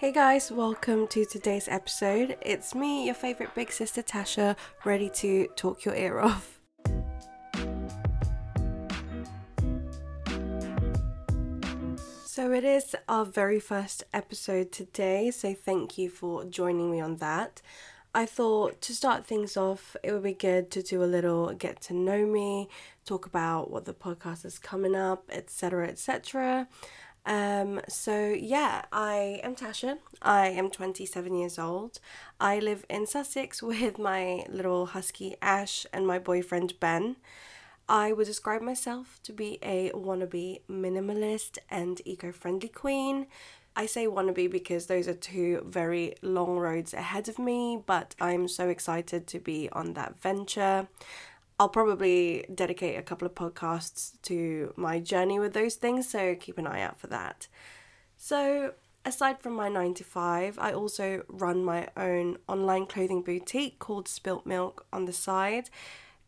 Hey guys, welcome to today's episode. It's me, your favorite big sister Tasha, ready to talk your ear off. So, it is our very first episode today, so thank you for joining me on that. I thought to start things off, it would be good to do a little get to know me, talk about what the podcast is coming up, etc. etc. Um, so yeah, I am Tasha. I am 27 years old. I live in Sussex with my little husky Ash and my boyfriend Ben. I would describe myself to be a wannabe minimalist and eco friendly queen. I say wannabe because those are two very long roads ahead of me, but I'm so excited to be on that venture. I'll probably dedicate a couple of podcasts to my journey with those things, so keep an eye out for that. So, aside from my 9 to 5, I also run my own online clothing boutique called Spilt Milk on the side.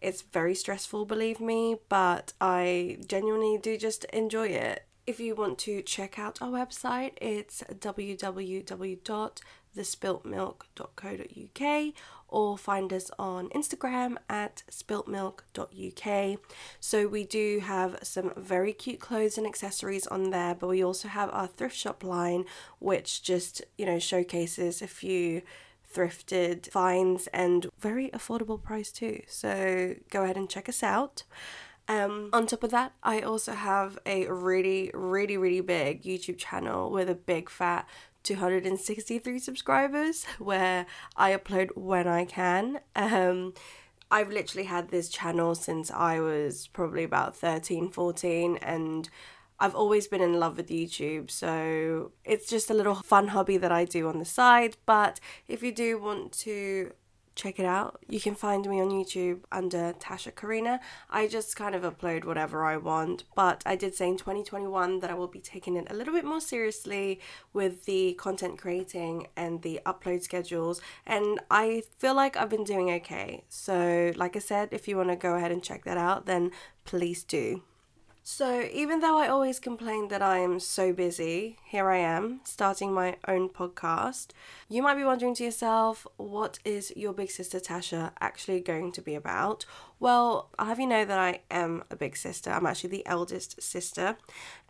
It's very stressful, believe me, but I genuinely do just enjoy it. If you want to check out our website, it's www.thespiltmilk.co.uk or find us on Instagram at spiltmilk.uk. So we do have some very cute clothes and accessories on there, but we also have our thrift shop line, which just, you know, showcases a few thrifted finds and very affordable price too. So go ahead and check us out. Um, on top of that, I also have a really, really, really big YouTube channel with a big fat 263 subscribers where I upload when I can. Um, I've literally had this channel since I was probably about 13, 14, and I've always been in love with YouTube. So it's just a little fun hobby that I do on the side. But if you do want to check it out. You can find me on YouTube under Tasha Karina. I just kind of upload whatever I want, but I did say in 2021 that I will be taking it a little bit more seriously with the content creating and the upload schedules, and I feel like I've been doing okay. So, like I said, if you want to go ahead and check that out, then please do. So, even though I always complain that I am so busy, here I am starting my own podcast. You might be wondering to yourself, what is your big sister Tasha actually going to be about? Well, I'll have you know that I am a big sister. I'm actually the eldest sister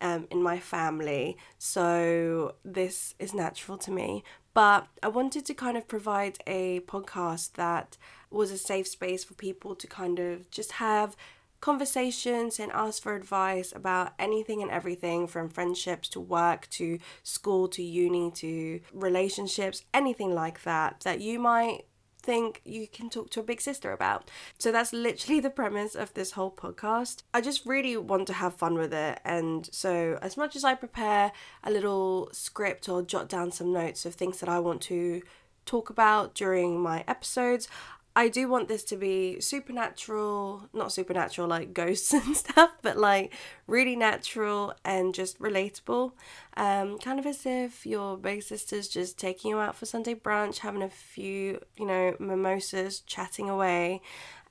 um, in my family, so this is natural to me. But I wanted to kind of provide a podcast that was a safe space for people to kind of just have conversations and ask for advice about anything and everything from friendships to work to school to uni to relationships, anything like that, that you might think you can talk to a big sister about. So that's literally the premise of this whole podcast. I just really want to have fun with it. And so, as much as I prepare a little script or jot down some notes of things that I want to talk about during my episodes, I do want this to be supernatural, not supernatural like ghosts and stuff, but like really natural and just relatable. Um, kind of as if your big sister's just taking you out for Sunday brunch, having a few, you know, mimosas, chatting away.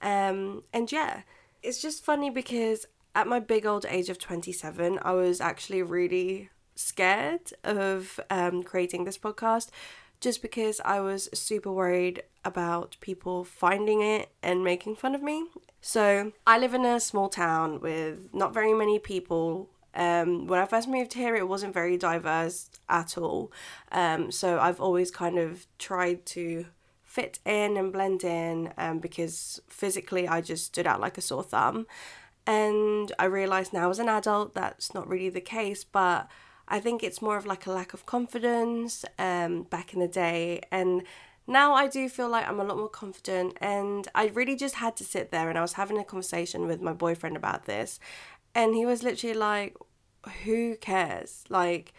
Um, and yeah, it's just funny because at my big old age of 27, I was actually really scared of um, creating this podcast just because I was super worried about people finding it and making fun of me. So, I live in a small town with not very many people. Um, when I first moved here, it wasn't very diverse at all. Um, so, I've always kind of tried to fit in and blend in um, because physically I just stood out like a sore thumb. And I realized now as an adult that's not really the case, but I think it's more of like a lack of confidence um, back in the day. And now I do feel like I'm a lot more confident. And I really just had to sit there and I was having a conversation with my boyfriend about this. And he was literally like, who cares? Like,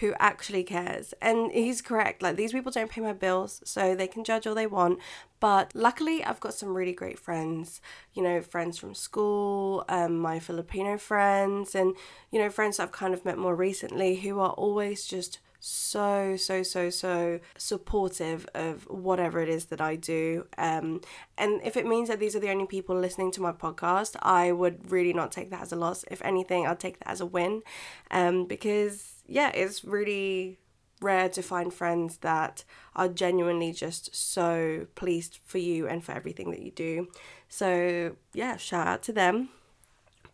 who actually cares. And he's correct. Like these people don't pay my bills, so they can judge all they want. But luckily, I've got some really great friends. You know, friends from school, um, my Filipino friends, and you know, friends I've kind of met more recently who are always just so so so so supportive of whatever it is that I do um and if it means that these are the only people listening to my podcast I would really not take that as a loss if anything I'd take that as a win um because yeah, it's really rare to find friends that are genuinely just so pleased for you and for everything that you do. So, yeah, shout out to them.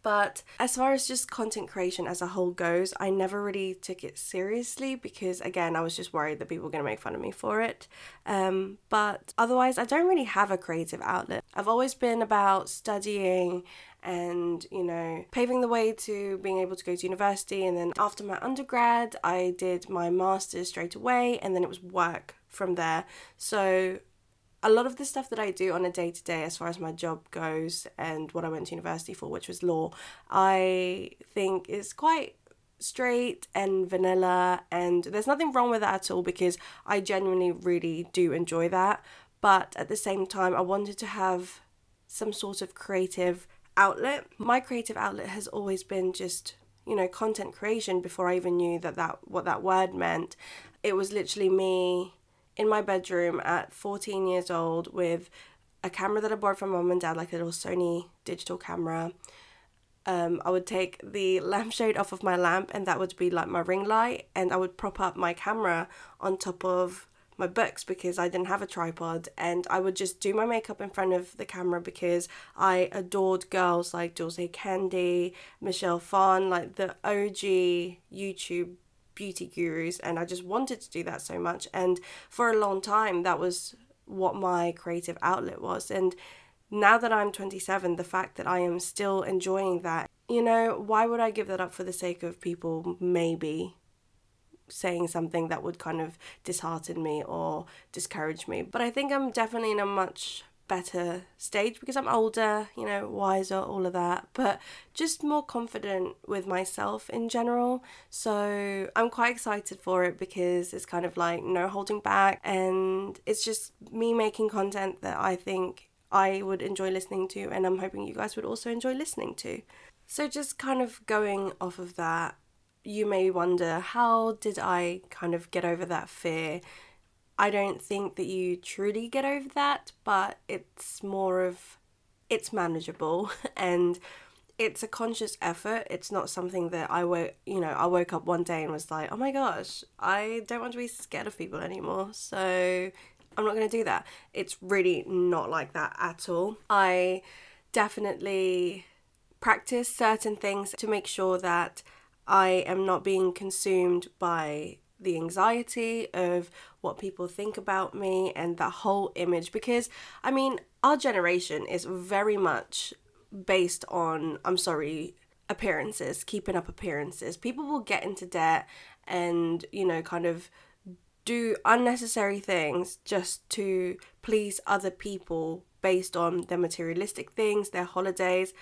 But as far as just content creation as a whole goes, I never really took it seriously because, again, I was just worried that people were going to make fun of me for it. Um, but otherwise, I don't really have a creative outlet. I've always been about studying and you know paving the way to being able to go to university. And then after my undergrad I did my masters straight away and then it was work from there. So a lot of the stuff that I do on a day to day, as far as my job goes, and what I went to university for, which was law, I think is quite straight and vanilla, and there's nothing wrong with that at all because I genuinely really do enjoy that. But at the same time, I wanted to have some sort of creative outlet. My creative outlet has always been just you know content creation before I even knew that that what that word meant. It was literally me in my bedroom at 14 years old with a camera that I bought from mom and dad, like a little Sony digital camera. Um, I would take the lampshade off of my lamp, and that would be like my ring light, and I would prop up my camera on top of my books because I didn't have a tripod, and I would just do my makeup in front of the camera because I adored girls like Dulce Candy, Michelle Phan, like the OG YouTube beauty gurus and I just wanted to do that so much. And for a long time that was what my creative outlet was. And now that I'm 27 the fact that I am still enjoying that you know why would I give that up for the sake of people? Maybe saying something that would kind of dishearten me or discourage me but I think I'm definitely in a much better stage because I'm older, you know, wiser, all of that, but just more confident with myself in general. So I'm quite excited for it because it's kind of like no holding back and it's just me making content that I think I would enjoy listening to and I'm hoping you guys would also enjoy listening to. So just kind of going off of that, you may wonder how did I kind of get over that fear? I don't think that you truly get over that, but it's more of it's manageable and it's a conscious effort. It's not something that I woke, you know, I woke up one day and was like, "Oh my gosh, I don't want to be scared of people anymore." So, I'm not going to do that. It's really not like that at all. I definitely practice certain things to make sure that I am not being consumed by the anxiety of what people think about me and that whole image because I mean our generation is very much based on I'm sorry appearances keeping up appearances. People will get into debt and you know kind of do unnecessary things just to please other people based on their materialistic things their holidays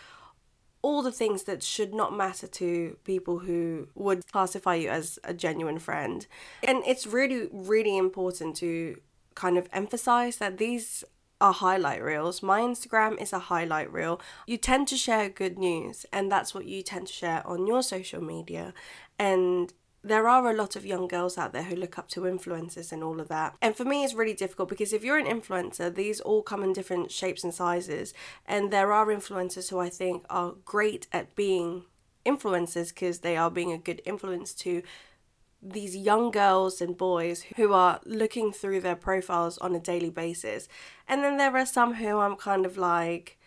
all the things that should not matter to people who would classify you as a genuine friend. And it's really, really important to kind of emphasize that these are highlight reels. My Instagram is a highlight reel. You tend to share good news, and that's what you tend to share on your social media. And there are a lot of young girls out there who look up to influencers and all of that. And for me, it's really difficult because if you're an influencer, these all come in different shapes and sizes. And there are influencers who I think are great at being influencers because they are being a good influence to these young girls and boys who are looking through their profiles on a daily basis. And then there are some who I'm kind of like,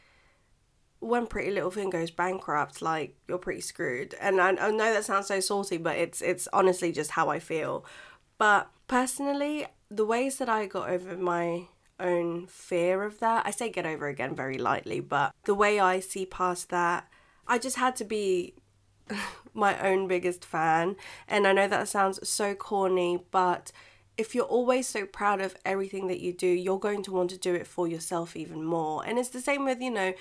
when Pretty Little Thing goes bankrupt, like you're pretty screwed. And I, I know that sounds so salty, but it's it's honestly just how I feel. But personally, the ways that I got over my own fear of that, I say get over again very lightly, but the way I see past that, I just had to be my own biggest fan. And I know that sounds so corny, but if you're always so proud of everything that you do, you're going to want to do it for yourself even more. And it's the same with, you know,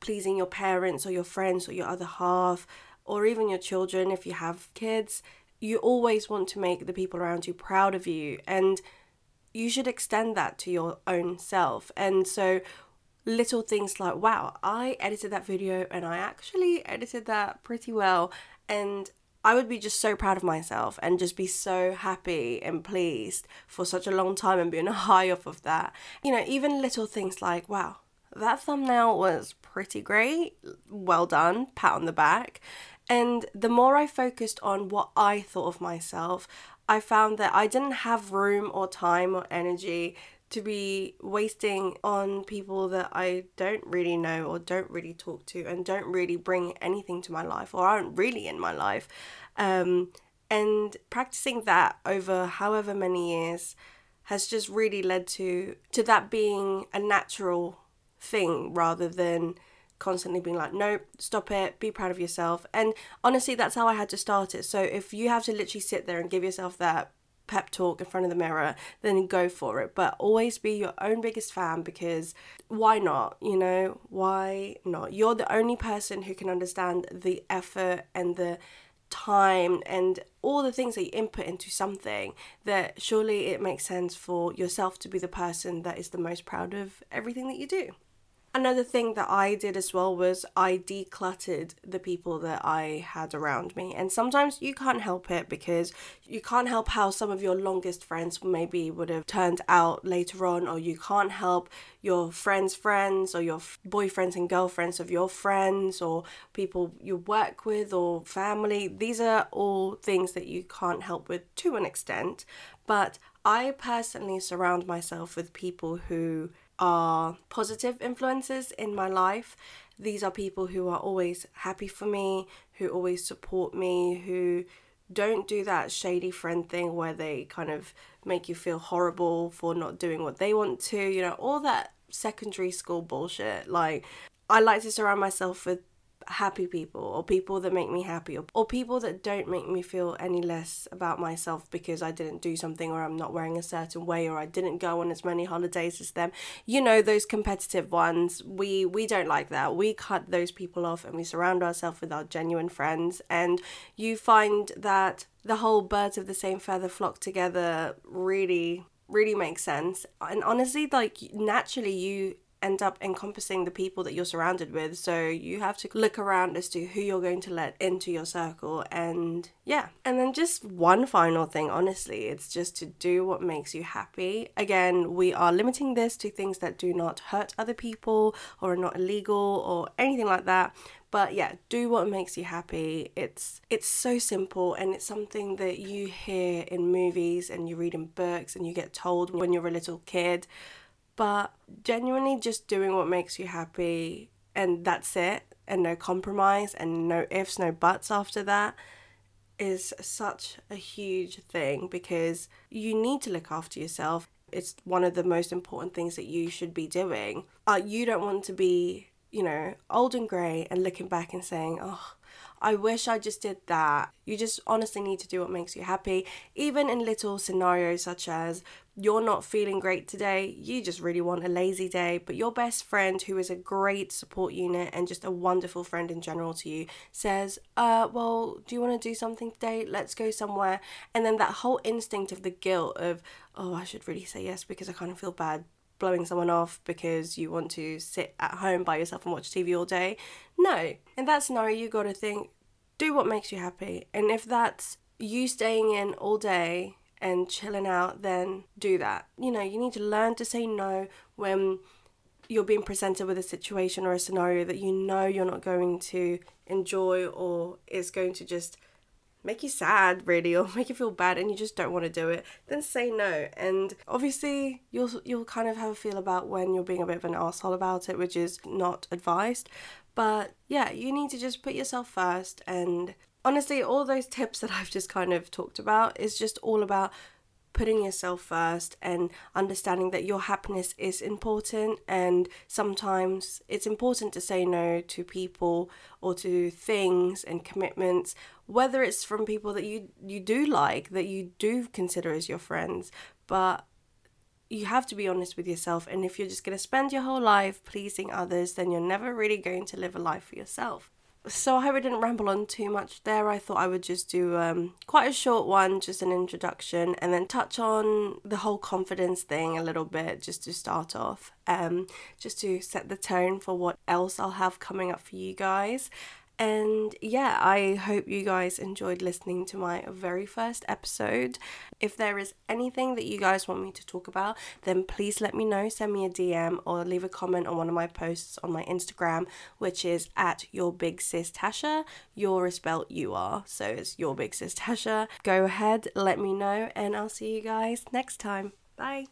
pleasing your parents or your friends or your other half or even your children if you have kids. You always want to make the people around you proud of you and you should extend that to your own self. And so little things like, wow, I edited that video and I actually edited that pretty well. And I would be just so proud of myself and just be so happy and pleased for such a long time and being high off of that. You know, even little things like, wow, that thumbnail was pretty great. Well done, pat on the back. And the more I focused on what I thought of myself, I found that I didn't have room or time or energy to be wasting on people that I don't really know or don't really talk to and don't really bring anything to my life or aren't really in my life. Um, and practicing that over however many years has just really led to to that being a natural thing rather than constantly being like nope stop it be proud of yourself and honestly that's how i had to start it so if you have to literally sit there and give yourself that pep talk in front of the mirror, then go for it. But always be your own biggest fan because why not? You know, why not? You're the only person who can understand the effort and the time and all the things that you input into something that surely it makes sense for yourself to be the person that is the most proud of everything that you do. Another thing that I did as well was I decluttered the people that I had around me. And sometimes you can't help it because you can't help how some of your longest friends maybe would have turned out later on, or you can't help your friends' friends or your boyfriends and girlfriends of your friends or people you work with or family. These are all things that you can't help with to an extent. But I personally surround myself with people who are positive influences in my life. These are people who are always happy for me, who always support me, who don't do that shady friend thing where they kind of make you feel horrible for not doing what they want to, you know, all that secondary school bullshit. Like, I like to surround myself with happy people or people that make me happy or, or people that don't make me feel any less about myself because I didn't do something or I'm not wearing a certain way or I didn't go on as many holidays as them. You know those competitive ones. We we don't like that. We cut those people off and we surround ourselves with our genuine friends and you find that the whole birds of the same feather flock together really really makes sense. And honestly like naturally you end up encompassing the people that you're surrounded with. So you have to look around as to who you're going to let into your circle. And yeah. And then just one final thing, honestly, it's just to do what makes you happy. Again, we are limiting this to things that do not hurt other people or are not illegal or anything like that but yeah do what makes you happy it's it's so simple and it's something that you hear in movies and you read in books and you get told when you're a little kid but genuinely just doing what makes you happy and that's it and no compromise and no ifs no buts after that is such a huge thing because you need to look after yourself. It's one of the most important things that you should be doing. Uh, you don't want to be you know old and grey and looking back and saying oh I wish I just did that. You just honestly need to do what makes you happy, even in little scenarios such as you're not feeling great today, you just really want a lazy day, but your best friend, who is a great support unit and just a wonderful friend in general to you, says, uh, well, do you want to do something today? Let's go somewhere. And then that whole instinct of the guilt of, oh, I should really say yes because I kind of feel bad blowing someone off because you want to sit at home by yourself and watch TV all day. No. In that scenario, you got to think, do what makes you happy. And if that's you staying in all day and chilling out, then do that. You know, you need to learn to say no when you're being presented with a situation or a scenario that you know you're not going to enjoy or is going to just make you sad really or make you feel bad and you just don't want to do it then say no. And obviously you'll you'll kind of have a feel about when you're being a bit of an asshole about it which is not advised. But yeah you need to just put yourself first and honestly all those tips that I've just kind of talked about is just all about putting yourself first and understanding that your happiness is important. And sometimes it's important to say no to people or to things and commitments whether it's from people that you you do like that you do consider as your friends. But you have to be honest with yourself. And if you're just going to spend your whole life pleasing others then you're never really going to live a life for yourself so I hope I didn't ramble on too much there. I thought I would just do um, quite a short one, just an introduction, and then touch on the whole confidence thing a little bit, just to start off, um, just to set the tone for what else I'll have coming up for you guys. And yeah, I hope you guys enjoyed listening to my very first episode. If there is anything that you guys want me to talk about, then please let me know. Send me a DM or leave a comment on one of my posts on my Instagram, which is at your big sis Tasha. Your is spelled you are, so it's your big sis Tasha. Go ahead, let me know, and I'll see you guys next time. Bye.